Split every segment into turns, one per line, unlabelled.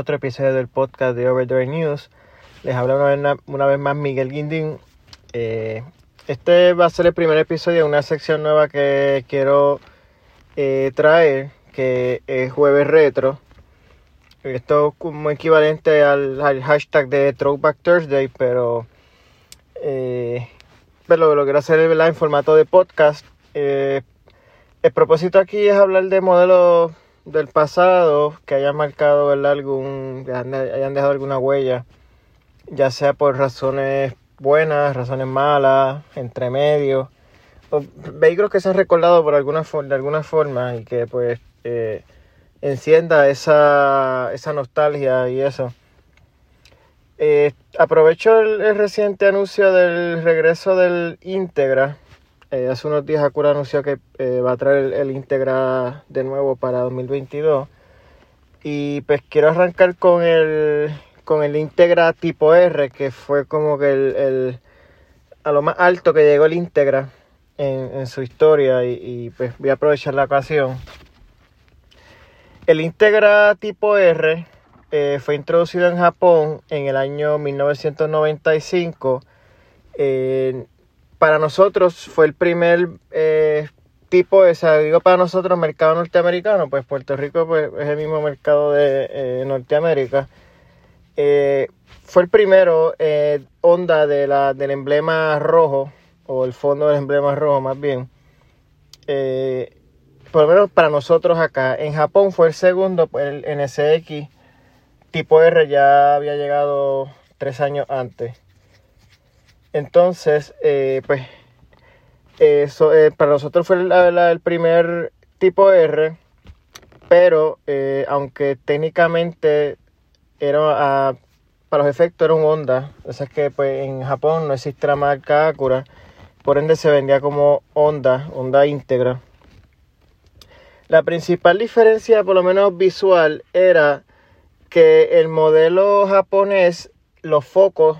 Otro episodio del podcast de Over News. Les habla una vez, una vez más Miguel Guindín. Eh, este va a ser el primer episodio de una sección nueva que quiero eh, traer, que es Jueves Retro. Esto es como equivalente al, hashtag de Throwback Thursday, pero, eh, pero lo quiero hacer en formato de podcast. Eh, el propósito aquí es hablar de modelos del pasado que hayan marcado algún, que hayan dejado alguna huella, ya sea por razones buenas, razones malas, entre medio, vehículos que se han recordado por alguna de alguna forma y que pues eh, encienda esa, esa nostalgia y eso. Eh, aprovecho el, reciente anuncio del regreso del Integra. Eh, hace unos días Acura anunció que eh, va a traer el, Integra de nuevo para 2022. Y pues quiero arrancar con el, con el Integra tipo R, que fue como que el, a lo más alto que llegó el Integra en, su historia. Y, pues voy a aprovechar la ocasión el Integra tipo R eh, fue introducido en Japón en el año 1995. Para nosotros fue el primer eh, tipo, o sea, digo para nosotros mercado norteamericano, pues Puerto Rico pues, es el mismo mercado de eh, Norteamérica. fue el primero onda de la, del emblema rojo, o el fondo del emblema rojo más bien por lo menos para nosotros acá. En Japón fue el segundo, pues, el NSX tipo R ya había llegado tres años antes. Entonces, eh, pues, eso eh, para nosotros fue el primer tipo R, pero eh, aunque técnicamente era para los efectos era un Honda, o que pues, en Japón no existe la marca Acura, por ende se vendía como Honda, Honda íntegra. La principal diferencia, por lo menos visual, era que el modelo japonés, los focos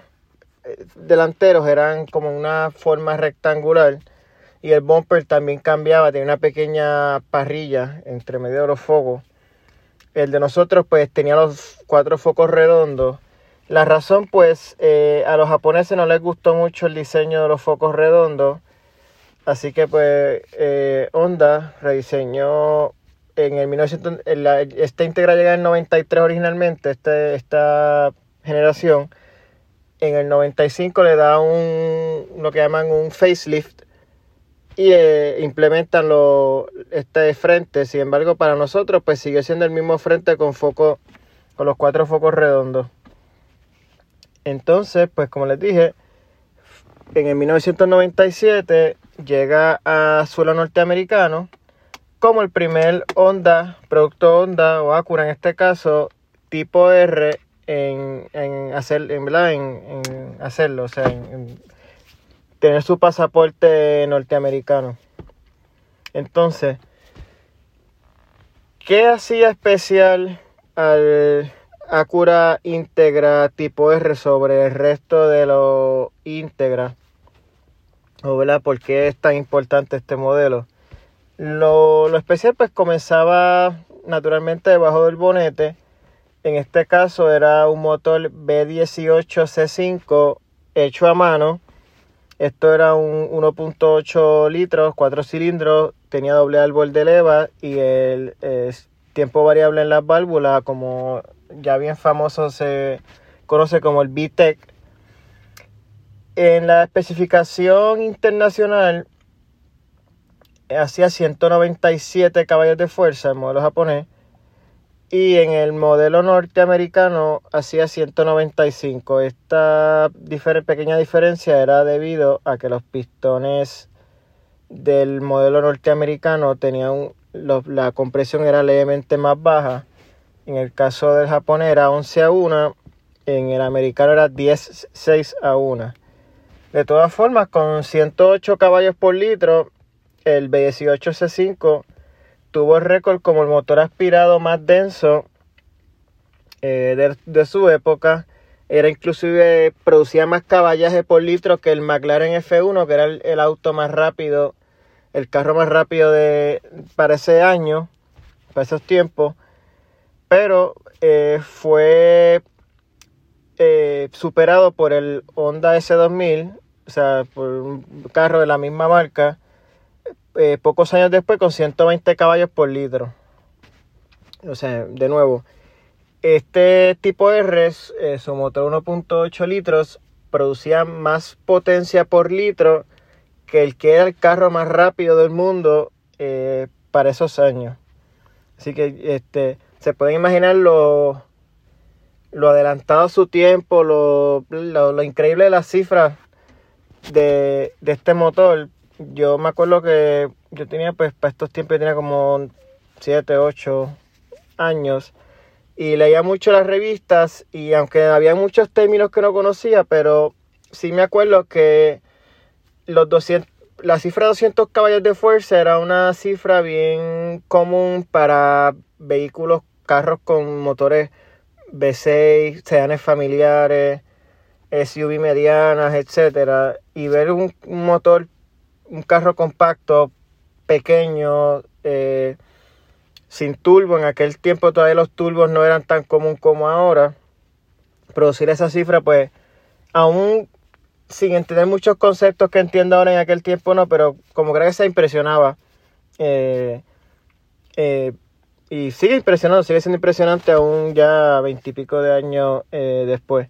delanteros eran como una forma rectangular y el bumper también cambiaba, tenía una pequeña parrilla entre medio de los focos. El de nosotros pues tenía los cuatro focos redondos. La razón pues eh, a los japoneses no les gustó mucho el diseño de los focos redondos Así que pues eh, Honda rediseñó en el 1900, esta Integra llega en el 93 originalmente, este, esta generación. En el 95 le da un, lo que llaman un facelift y eh, implementan lo, este frente. Sin embargo, para nosotros pues sigue siendo el mismo frente con foco, con los cuatro focos redondos. Entonces, pues como les dije, en el 1997 llega a suelo norteamericano como el primer Honda, producto Honda o Acura en este caso, tipo R en, hacer, en, en, hacerlo, o sea, en, tener su pasaporte norteamericano. Entonces, ¿qué hacía especial al Acura Integra tipo R sobre el resto de los Integra? o ¿verdad? ¿Por qué es tan importante este modelo? Lo, lo, especial pues comenzaba naturalmente debajo del bonete. En este caso era un motor B18C5 hecho a mano. Esto era un 1.8 litros, 4 cilindros, tenía doble árbol de leva y el, tiempo variable en las válvulas, como ya bien famoso se conoce como el VTEC en la especificación internacional hacía 197 caballos de fuerza, el modelo japonés, y en el modelo norteamericano hacía 195. Esta pequeña diferencia era debido a que los pistones del modelo norteamericano tenían la compresión era levemente más baja. En el caso del japonés era 11 a 1, en el americano era 10 6 a 1. De todas formas, con 108 caballos por litro, el B18C5 tuvo récord como el motor aspirado más denso eh, de, su época. Era inclusive, producía más caballaje por litro que el McLaren F1, que era el, auto más rápido, el carro más rápido de, para ese año, para esos tiempos. pero eh, fue eh, superado por el Honda S2000, o sea, por un carro de la misma marca, eh, pocos años después con 120 caballos por litro. O sea, de nuevo, este tipo R, eh, su motor 1.8 litros, producía más potencia por litro que el que era el carro más rápido del mundo para esos años. Así que este, se pueden imaginar lo, lo adelantado a su tiempo, lo, lo, increíble de las cifras de, este motor. Yo me acuerdo que yo tenía, pues, para estos tiempos, tenía como 7, 8 años y leía mucho las revistas y aunque había muchos términos que no conocía, pero sí me acuerdo que los 200, la cifra de 200 caballos de fuerza era una cifra bien común para vehículos, carros con motores V6, sedanes familiares, SUV medianas, etcétera, y ver un, motor, un carro compacto, pequeño, eh, sin turbo, en aquel tiempo todavía los turbos no eran tan común como ahora, producir esa cifra, pues, aún sin entender muchos conceptos que entiendo ahora en aquel tiempo, no, pero como creo que se impresionaba. Eh, eh, y sigue impresionando, sigue siendo impresionante aún ya veintipico de años eh, después.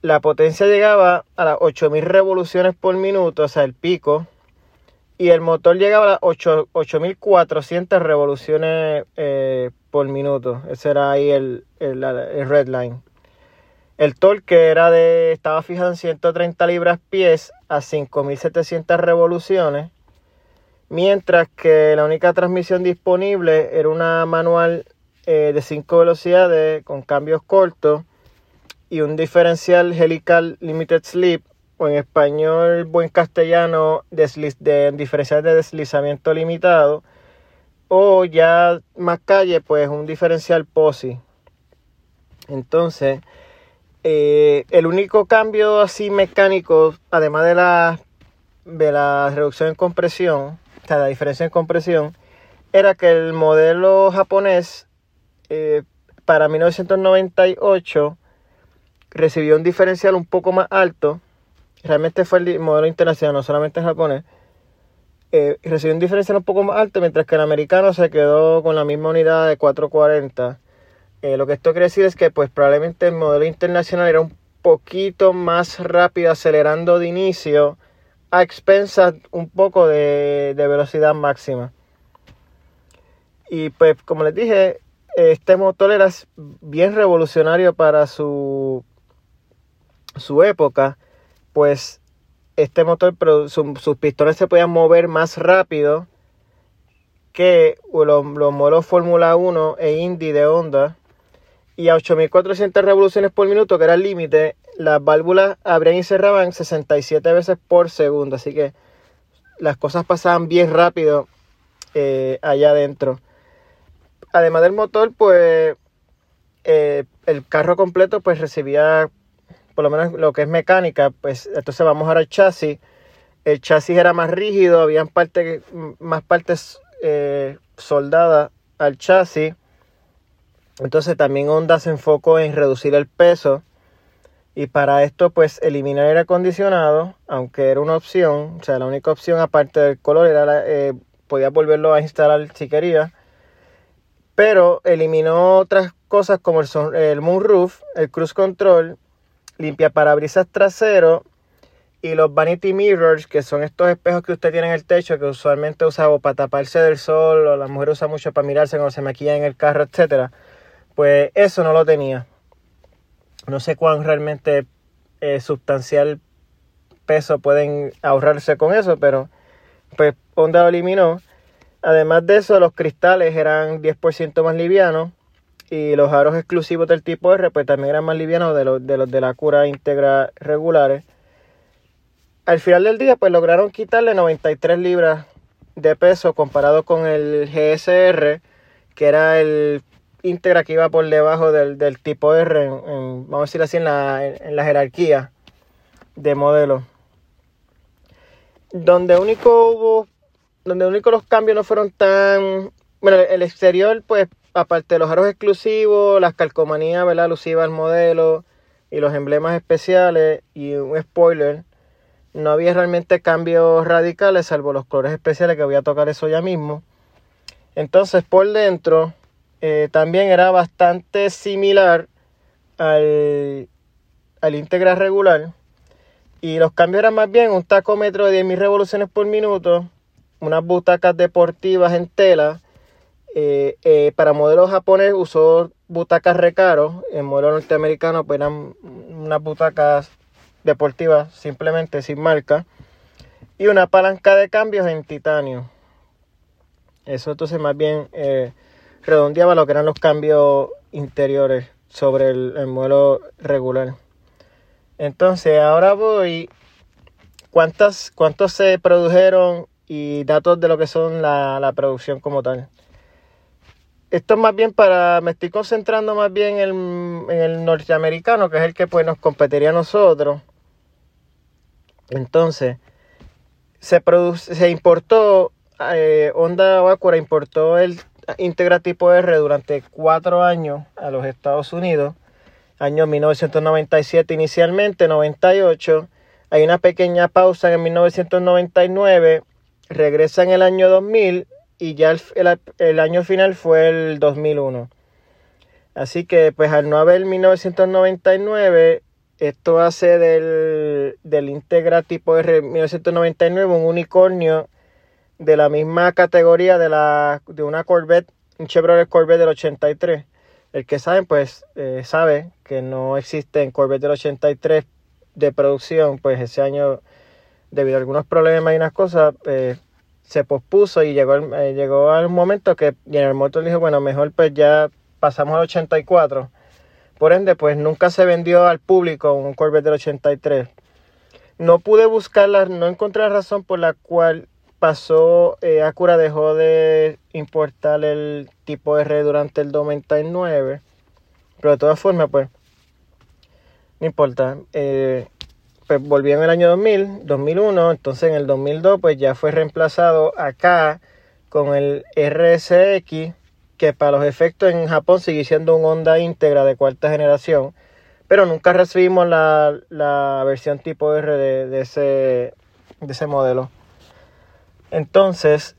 La potencia llegaba a las 8000 revoluciones por minuto, o sea, el pico. Y el motor llegaba a las 8400 revoluciones eh, por minuto. Ese era ahí el, el, el red line. El torque era de, estaba fijado en 130 libras pies a 5700 revoluciones mientras que la única transmisión disponible era una manual eh, de 5 velocidades con cambios cortos y un diferencial helical limited slip o en español buen castellano de diferencial de deslizamiento limitado o ya más calle pues un diferencial POSI entonces eh, el único cambio así mecánico además de la de la reducción en compresión la diferencia en compresión, era que el modelo japonés eh, para 1998 recibió un diferencial un poco más alto. Realmente fue el modelo internacional, no solamente el japonés. Eh, recibió un diferencial un poco más alto, mientras que el americano se quedó con la misma unidad de 440. Eh, lo que esto quiere decir es que pues probablemente el modelo internacional era un poquito más rápido acelerando de inicio a expensas un poco de, velocidad máxima. Y pues como les dije, este motor era bien revolucionario para su, su época, pues este motor, sus pistones se podían mover más rápido que los, los modelos Fórmula 1 e Indy de Honda. Y a 8400 revoluciones por minuto, que era el límite, las válvulas abrían y cerraban 67 veces por segundo, así que las cosas pasaban bien rápido eh, allá adentro. Además del motor, pues eh, el carro completo pues recibía por lo menos lo que es mecánica, pues entonces vamos ahora al chasis. El chasis era más rígido, habían parte, más partes eh, soldadas al chasis. Entonces también Honda se enfocó en reducir el peso y para esto, pues eliminar el acondicionado, aunque era una opción, o sea, la única opción aparte del color era, la, eh, podía volverlo a instalar si quería. Pero eliminó otras cosas como el, el moonroof, el cruise control, limpia parabrisas trasero y los vanity mirrors, que son estos espejos que usted tiene en el techo, que usualmente usa para taparse del sol, o la mujer usa mucho para mirarse cuando se maquilla en el carro, etc. Pues eso no lo tenía. No sé cuán realmente eh, sustancial peso pueden ahorrarse con eso, pero pues Honda lo eliminó. Además de eso, los cristales eran 10% más livianos y los aros exclusivos del tipo R pues también eran más livianos de los de, los de la cura íntegra regulares. Al final del día pues lograron quitarle 93 libras de peso comparado con el GSR, que era el íntegra que iba por debajo del, tipo R, vamos a decir así, en la, en la jerarquía de modelos. Donde único hubo, donde único los cambios no fueron tan, bueno, el exterior pues aparte de los aros exclusivos, las calcomanías, ¿verdad? Alusivas al modelo y los emblemas especiales y un spoiler, no había realmente cambios radicales salvo los colores especiales que voy a tocar eso ya mismo. Entonces por dentro eh, también era bastante similar al, al Integra regular. Y los cambios eran más bien un tacómetro de 10.000 revoluciones por minuto, unas butacas deportivas en tela. Eh, eh, para modelos japonés usó butacas recaro. En modelo norteamericano pues eran unas butacas deportivas simplemente sin marca. Y una palanca de cambios en titanio. Eso entonces más bien eh, redondeaba lo que eran los cambios interiores sobre el, modelo regular. Entonces ahora voy cuántas cuántos se produjeron y datos de lo que son la, producción como tal. Esto es más bien para, me estoy concentrando más bien en, el norteamericano, que es el que pues nos competiría a nosotros. Entonces, se, produce, se importó, eh, Honda Acura importó el Integra tipo R durante cuatro años a los Estados Unidos, año 1997 inicialmente, 98, hay una pequeña pausa en 1999, regresa en el año 2000 y ya el, año final fue el 2001. Así que pues al no haber 1999, esto hace del, del Integra tipo R 1999 un unicornio de la misma categoría de, la, de una Corvette, un Chevrolet Corvette del 83. El que sabe, pues eh, sabe que no existe Corvette del 83 de producción, pues ese año, debido a algunos problemas y unas cosas, eh, se pospuso y llegó, eh, llegó al momento que General Motors dijo, bueno, mejor pues ya pasamos al 84. Por ende, pues nunca se vendió al público un Corvette del 83. No pude buscarla, no encontré la razón por la cual pasó, eh, Acura dejó de importar el tipo R durante el 99. Pero de todas formas, pues, no importa. Eh, pues volvió en el año 2000, 2001. Entonces en el 2002, pues ya fue reemplazado acá con el RSX, que para los efectos en Japón sigue siendo un Honda íntegra de cuarta generación. Pero nunca recibimos la, la versión tipo R de, de, ese, de ese modelo. Entonces,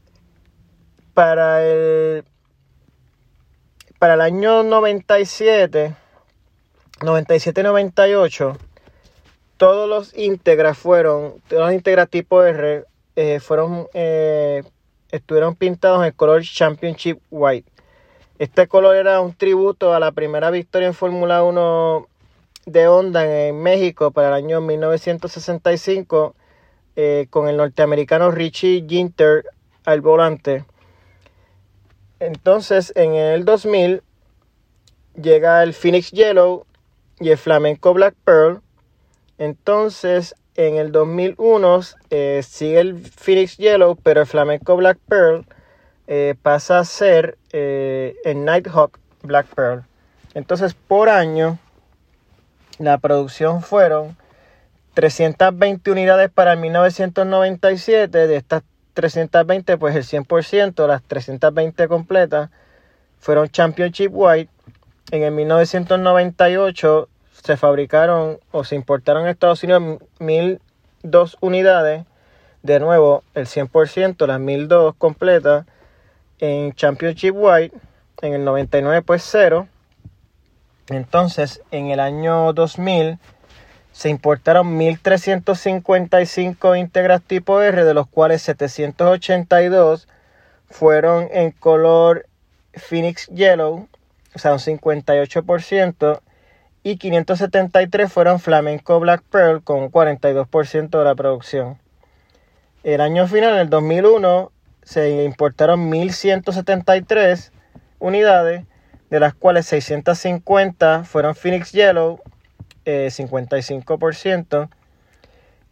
para el, para el año 97, 97-98, todos los íntegras fueron, todos los íntegras tipo R eh, fueron, eh, estuvieron pintados en el color Championship White. Este color era un tributo a la primera victoria en Fórmula 1 de Honda en México para el año 1965 eh, con el norteamericano Richie Ginter al volante. Entonces, en el 2000 llega el Phoenix Yellow y el Flamenco Black Pearl. Entonces, en el 2001 eh, sigue el Phoenix Yellow, pero el Flamenco Black Pearl eh, pasa a ser el Nighthawk Black Pearl. Entonces, por año, la producción fueron 320 unidades para el 1997. De estas 320, pues el 100%, las 320 completas, fueron Championship White. En el 1998 se fabricaron o se importaron en Estados Unidos 1002 unidades. De nuevo, el 100%, las 1002 completas en Championship White. En el 99, pues cero. Entonces, en el año 2000 se importaron 1.355 íntegras tipo R, de los cuales 782 fueron en color Phoenix Yellow, o sea, un 58%, y 573 fueron Flamenco Black Pearl, con un 42% de la producción. El año final, en el 2001, se importaron 1.173 unidades, de las cuales 650 fueron Phoenix Yellow 55%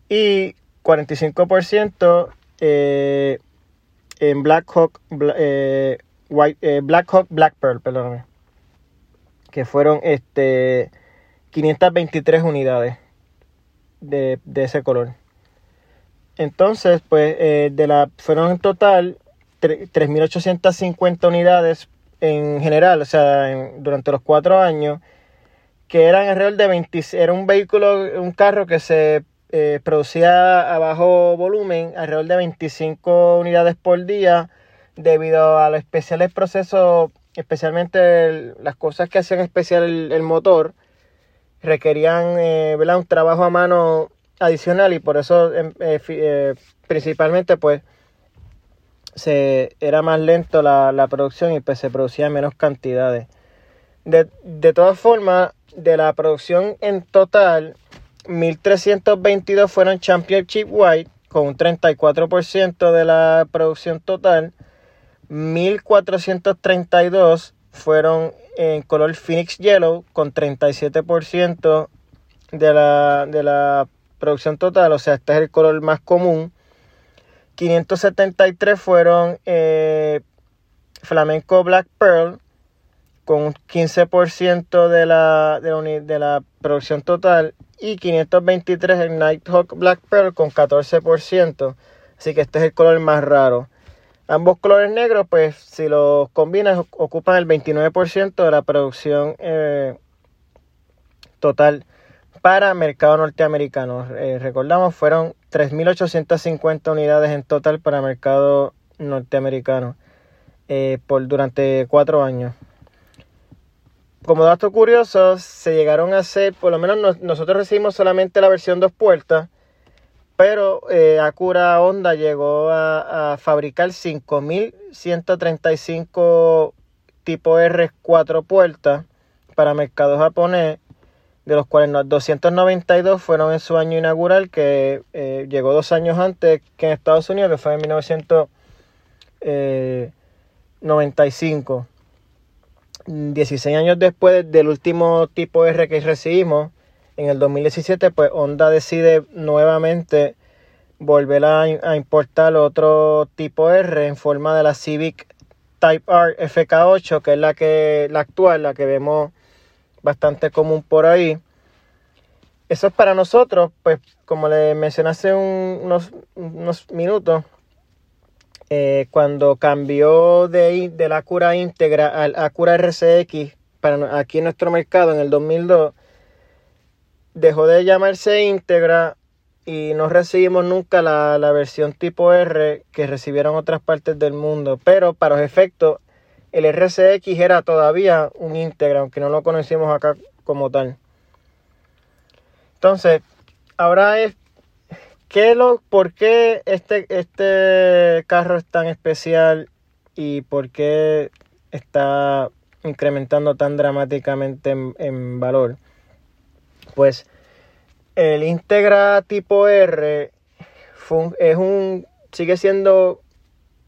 y 45% eh, en Black Hawk, eh, eh, Black Hawk Black Pearl, perdóname, que fueron este 523 unidades de, ese color. Entonces, pues, de la, fueron en total 3.850 unidades en general, o sea, durante los cuatro años, que eran alrededor de 20, era un vehículo, un carro que se eh, producía a bajo volumen, alrededor de 25 unidades por día, debido a los especiales procesos, especialmente las cosas que hacían especial el, motor, requerían eh, un trabajo a mano adicional y por eso em, eh, principalmente pues se, era más lento la, la producción y pues se producía menos cantidades. De, de todas formas, de la producción en total, 1322 fueron Championship White con un 34% de la producción total. 1432 fueron en color Phoenix Yellow con 37% de la, de la producción total, o sea, este es el color más común. 573 fueron eh, Flamenco Black Pearl con un 15% de la, de, la, de la producción total y 523 en Nighthawk Black Pearl con 14%. Así que este es el color más raro. Ambos colores negros, pues si los combinas, ocupan el 29% de la producción eh, total para mercado norteamericano. Eh, recordamos, fueron 3.850 unidades en total para mercado norteamericano eh, por, durante cuatro años. Como dato curioso, se llegaron a hacer, por lo menos nosotros recibimos solamente la versión dos puertas, pero eh, Acura Honda llegó a, a fabricar 5.135 tipo R 4 puertas para mercado japonés de los cuales 292 fueron en su año inaugural, que eh, llegó dos años antes que en Estados Unidos, que fue en 1995. 16 eh, años después del último tipo R que recibimos, en el 2017, pues Honda decide nuevamente volver a, importar otro tipo R en forma de la Civic Type R FK8, que es la que la actual, la que vemos bastante común por ahí. Eso es para nosotros, pues como le mencioné hace unos, minutos, eh, cuando cambió de, la cura íntegra al Acura RCX para aquí en nuestro mercado en el 2002, dejó de llamarse íntegra y no recibimos nunca la, la, versión tipo R que recibieron otras partes del mundo. Pero para los efectos, el RCX era todavía un íntegra, aunque no lo conocimos acá como tal. Entonces, ahora es ¿qué lo, ¿por qué este, este carro es tan especial y por qué está incrementando tan dramáticamente en, valor? Pues el Integra tipo R es un, sigue siendo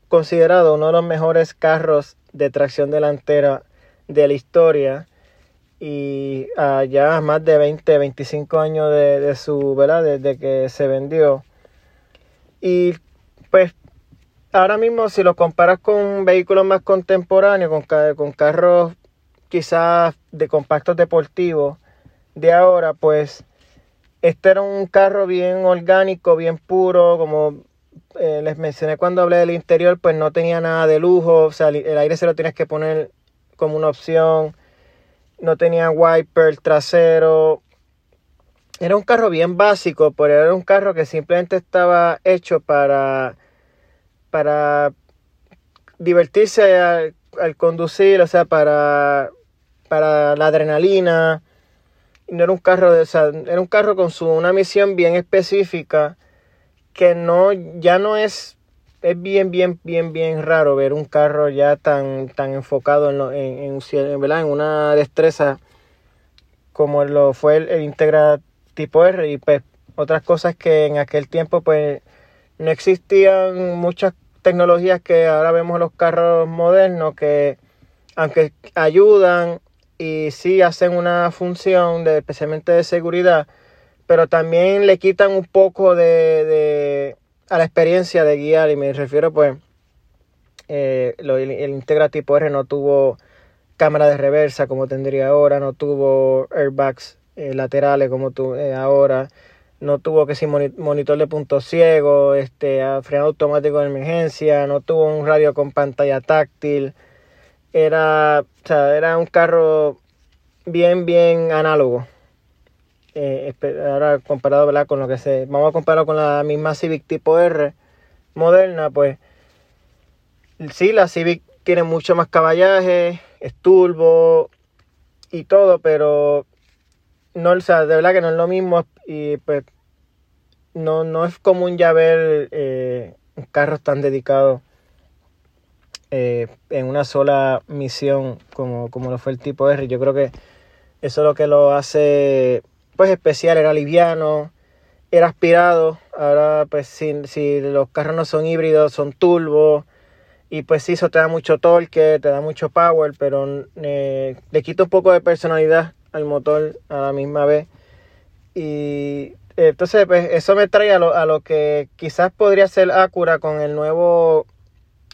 considerado uno de los mejores carros de tracción delantera de la historia y uh, ya más de 20, 25 años de, su, ¿verdad? Desde que se vendió. Y pues ahora mismo si lo comparas con vehículos más contemporáneos, con, con carros quizás de compactos deportivos de ahora, pues este era un carro bien orgánico, bien puro, como eh, les mencioné cuando hablé del interior, pues no tenía nada de lujo, o sea, el aire se lo tienes que poner como una opción, no tenía wiper trasero. Era un carro bien básico, pero era un carro que simplemente estaba hecho para, para divertirse al, conducir, o sea, para, para la adrenalina. No era un carro de, era un carro con su una misión bien específica que no ya no es es bien, bien, bien, bien raro ver un carro ya tan, tan enfocado en, en, en, en una destreza como lo fue el, Integra tipo R y pues otras cosas que en aquel tiempo pues no existían muchas tecnologías que ahora vemos en los carros modernos que aunque ayudan y sí hacen una función de, especialmente de seguridad pero también le quitan un poco de a la experiencia de guiar y me refiero pues eh, el, Integra tipo R no tuvo cámara de reversa como tendría ahora, no tuvo airbags eh, laterales como tu, eh, ahora, no tuvo que si monitor de punto ciego, este, freno automático de emergencia, no tuvo un radio con pantalla táctil, era, o sea, era un carro bien, bien análogo. Eh, ahora comparado ¿verdad? con lo que se... Vamos a compararlo con la misma Civic tipo R moderna, pues sí, la Civic tiene mucho más caballaje, es turbo y todo, pero no, o sea, de verdad que no es lo mismo y pues no, no es común ya ver eh, carros tan dedicados eh, en una sola misión como, como lo fue el tipo R. Yo creo que eso es lo que lo hace pues especial, era liviano, era aspirado. Ahora pues si, los carros no son híbridos, son turbo. Y pues sí, eso te da mucho torque, te da mucho power, pero eh, le quita un poco de personalidad al motor a la misma vez. Y entonces, pues eso me trae a lo, a lo que quizás podría ser Acura con el nuevo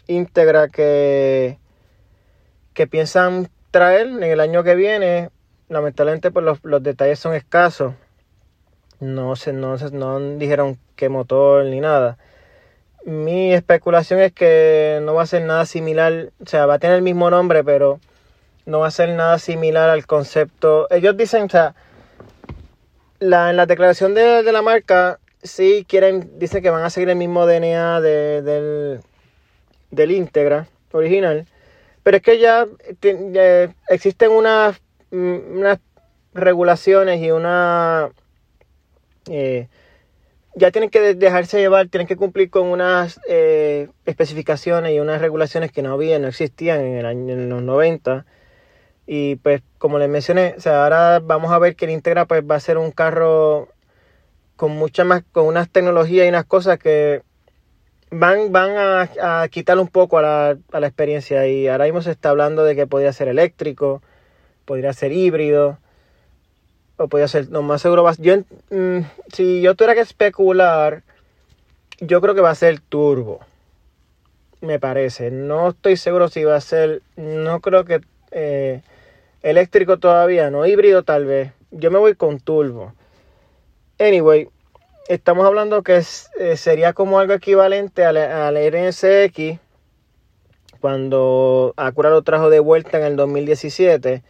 Integra que, que piensan traer en el año que viene. Lamentablemente, pues los, los detalles son escasos. No, se, no, no dijeron qué motor ni nada. Mi especulación es que no va a ser nada similar, o sea, va a tener el mismo nombre, pero no va a ser nada similar al concepto. Ellos dicen, o sea, la, en la declaración de, la marca sí quieren, dicen que van a seguir el mismo DNA del, del Integra original, pero es que ya, existen unas, mm, unas regulaciones y una... Eh, ya tienen que dejarse llevar, tienen que cumplir con unas eh, especificaciones y unas regulaciones que no había, no existían en, el año, en los 90 y pues como les mencioné, o sea, ahora vamos a ver que el Integra pues va a ser un carro con mucha más, con unas tecnologías y unas cosas que van, van a, a quitar un poco a la, a la, experiencia. Y ahora mismo se está hablando de que podría ser eléctrico, podría ser híbrido, o podría ser, no más seguro, yo, mm, si yo tuviera que especular, yo creo que va a ser turbo. Me parece. No estoy seguro si va a ser, no creo que... Eh, Eléctrico todavía, no híbrido tal vez. Yo me voy con turbo. Anyway, estamos hablando que eh, sería como algo equivalente al, al RSX cuando Acura lo trajo de vuelta en el 2017.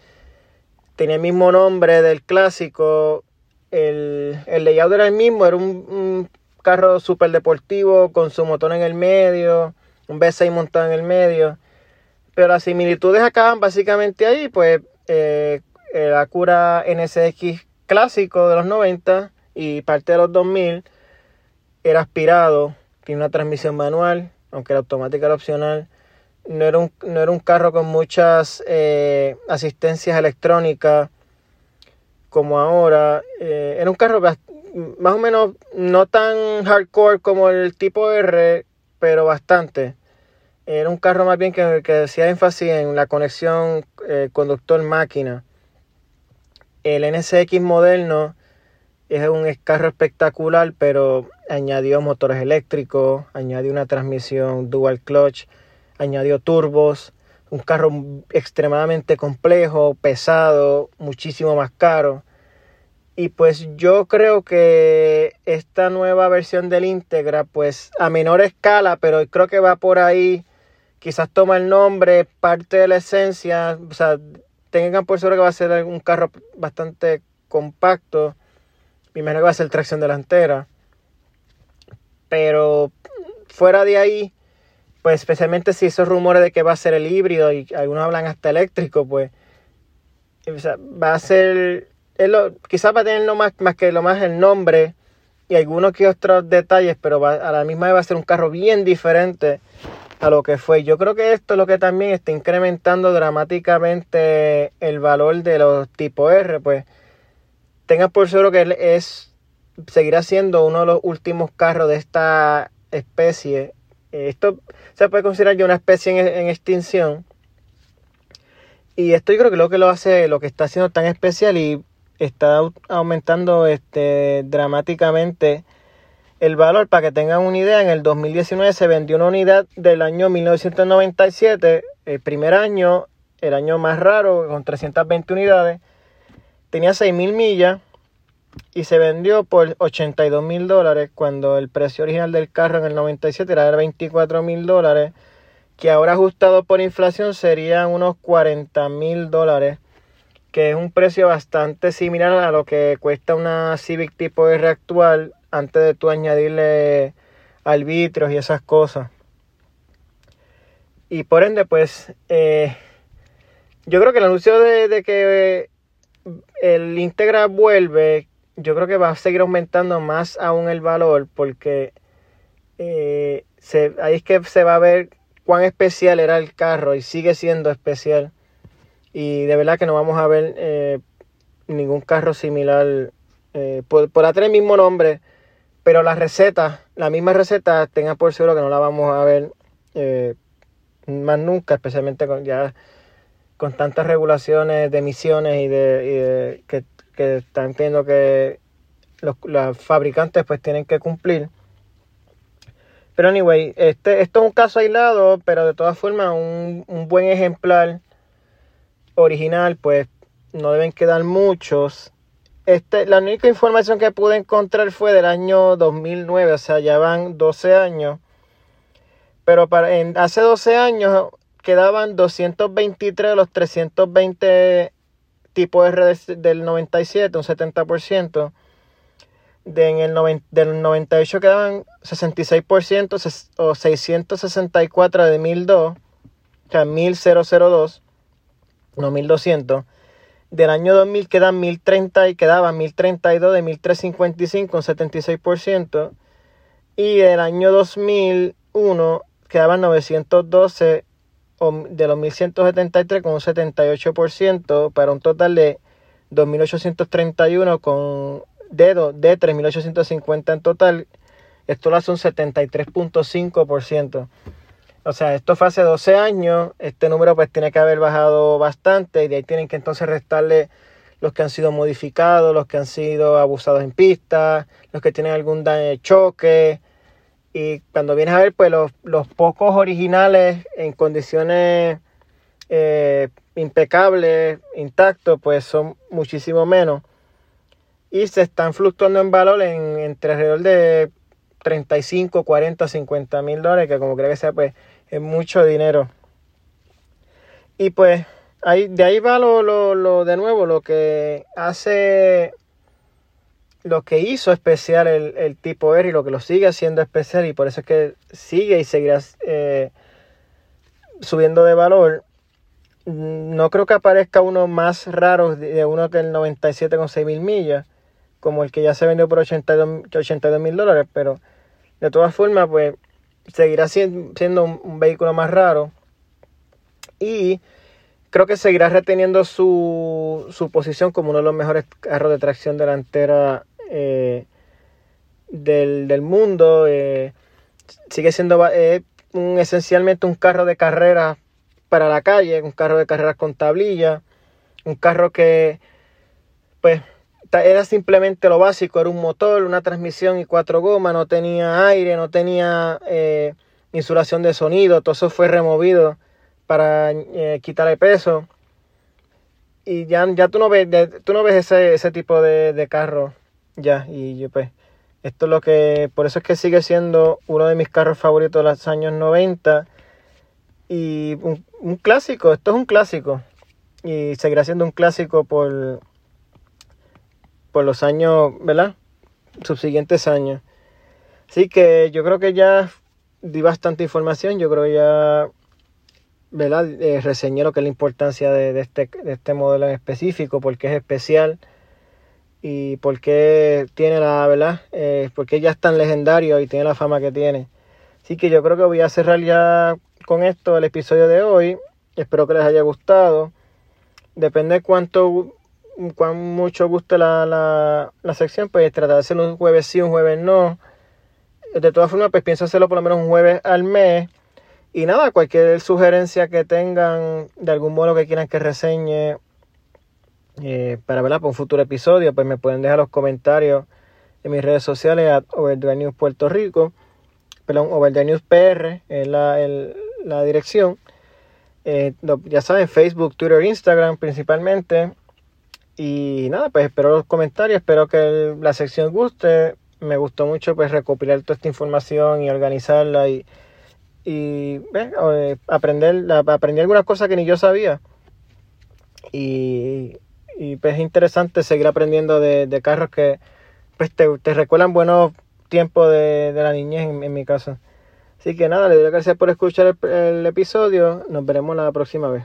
Tenía el mismo nombre del clásico. El, el layout era el mismo, era un, carro súper deportivo con su motor en el medio, un V6 montado en el medio. Pero las similitudes acaban básicamente ahí, pues eh, el Acura NSX clásico de los 90 y parte de los 2000 era aspirado, tiene una transmisión manual, aunque la automática era opcional. No era un, no era un carro con muchas eh, asistencias electrónicas como ahora. Eh, era un carro más o menos no tan hardcore como el tipo R, pero bastante. Era un carro más bien que, que decía énfasis en la conexión eh, conductor-máquina. El NSX moderno es un carro espectacular, pero añadió motores eléctricos, añadió una transmisión dual clutch, añadió turbos, un carro extremadamente complejo, pesado, muchísimo más caro. Y pues yo creo que esta nueva versión del Integra, pues a menor escala, pero creo que va por ahí quizás toma el nombre, parte de la esencia, o sea, tengan por seguro que va a ser un carro bastante compacto. Me imagino que va a ser tracción delantera. Pero fuera de ahí, pues especialmente si esos rumores de que va a ser el híbrido y algunos hablan hasta eléctrico, pues va a ser, quizás va a tener no más, más que lo más el nombre y algunos que otros detalles, pero a la misma vez va a ser un carro bien diferente a lo que fue. Yo creo que esto es lo que también está incrementando dramáticamente el valor de los tipo R, pues tengan por seguro que él es seguirá siendo uno de los últimos carros de esta especie. Esto se puede considerar ya una especie en, extinción. Y esto yo creo que lo que lo hace, lo que está haciendo tan especial y está aumentando este dramáticamente el valor, para que tengan una idea, en el 2019 se vendió una unidad del año 1997, el primer año, el año más raro, con 320 unidades. Tenía 6.000 millas y se vendió por 82 mil dólares cuando el precio original del carro en el 97 era de 24 mil dólares que ahora ajustado por inflación serían unos 40 mil dólares, que es un precio bastante similar a lo que cuesta una Civic tipo R actual antes de tú añadirle arbitrios y esas cosas. Y por ende, pues, eh, yo creo que el anuncio de, que el Integra vuelve, yo creo que va a seguir aumentando más aún el valor porque eh, ahí es que se va a ver cuán especial era el carro y sigue siendo especial. Y de verdad que no vamos a ver eh, ningún carro similar. Eh, por, por tener el mismo nombre, pero la receta, la misma receta, tenga por seguro que no la vamos a ver más nunca, especialmente con ya con tantas regulaciones de emisiones y de, que, que, están que los, fabricantes pues tienen que cumplir. Pero anyway, este, esto es un caso aislado, pero de todas formas un, buen ejemplar original, pues no deben quedar muchos. Este, la única información que pude encontrar fue del año 2009, o sea, ya van 12 años. Pero para, en, hace 12 años quedaban 223 de los 320 tipos R del 97, un 70% de en el del 98 quedaban 66% o 664 de 1002, o sea, 1002, no 1200. Del año 2000 quedan 1030 y quedaban 1032 de 1355, un 76%. Y del año 2001 quedaban 912 de los 1173 con un 78% para un total de 2831 con de, de 3.850 en total. Esto lo hace un 73.5%. O sea, esto fue hace 12 años. Este número pues tiene que haber bajado bastante y de ahí tienen que entonces restarle los que han sido modificados, los que han sido abusados en pista, los que tienen algún daño de choque. Y cuando vienes a ver, pues los, pocos originales en condiciones eh, impecables, intactos, pues son muchísimo menos y se están fluctuando en valor en, entre alrededor de 35, 40, 50 mil dólares, que como creo que sea, pues es mucho dinero. Y pues ahí, de ahí va lo, lo, de nuevo, lo que hace, lo que hizo especial el, tipo R y lo que lo sigue haciendo especial y por eso es que sigue y seguirá eh, subiendo de valor. No creo que aparezca uno más raro de uno que el 97 con 6 mil millas como el que ya se vendió por 82 mil dólares, pero de todas formas, pues seguirá siendo un, vehículo más raro y creo que seguirá reteniendo su, su, posición como uno de los mejores carros de tracción delantera eh, del, mundo. Eh, sigue siendo eh, esencialmente un carro de carrera para la calle, un carro de carreras con tablilla, un carro que pues era simplemente lo básico, era un motor, una transmisión y cuatro gomas, no tenía aire, no tenía insulación de sonido, todo eso fue removido para eh, quitarle peso. Y ya, ya tú no ves, tú no ves ese, ese tipo de, carro ya, y yo pues, esto es lo que, por eso es que sigue siendo uno de mis carros favoritos de los años 90 y un, clásico, esto es un clásico y seguirá siendo un clásico por por los años, ¿verdad? Subsiguientes años. Así que yo creo que ya di bastante información, yo creo que ya, ¿verdad? Eh, reseñé lo que es la importancia de, este, de este modelo en específico, porque es especial y porque tiene la, ¿verdad? Eh, porque ya es tan legendario y tiene la fama que tiene. Así que yo creo que voy a cerrar ya con esto el episodio de hoy. Espero que les haya gustado. Depende de cuánto cuán mucho guste la, la, sección, pues tratar de un jueves sí, un jueves no. De todas formas, pues pienso hacerlo por lo menos un jueves al mes. Y nada, cualquier sugerencia que tengan de algún modo que quieran que reseñe eh, para verla por un futuro episodio, pues me pueden dejar los comentarios en mis redes sociales a Overdrive News Puerto Rico, perdón, Overdrive News PR es la, la dirección. Eh, ya saben, Facebook, Twitter, Instagram principalmente. Y nada, pues espero los comentarios, espero que la sección guste. Me gustó mucho pues recopilar toda esta información y organizarla y, y eh, aprender, aprendí algunas cosas que ni yo sabía. Y, y pues es interesante seguir aprendiendo de, carros que pues te, recuerdan buenos tiempos de, la niñez en, mi caso. Así que nada, le doy las gracias por escuchar el episodio. Nos veremos la próxima vez.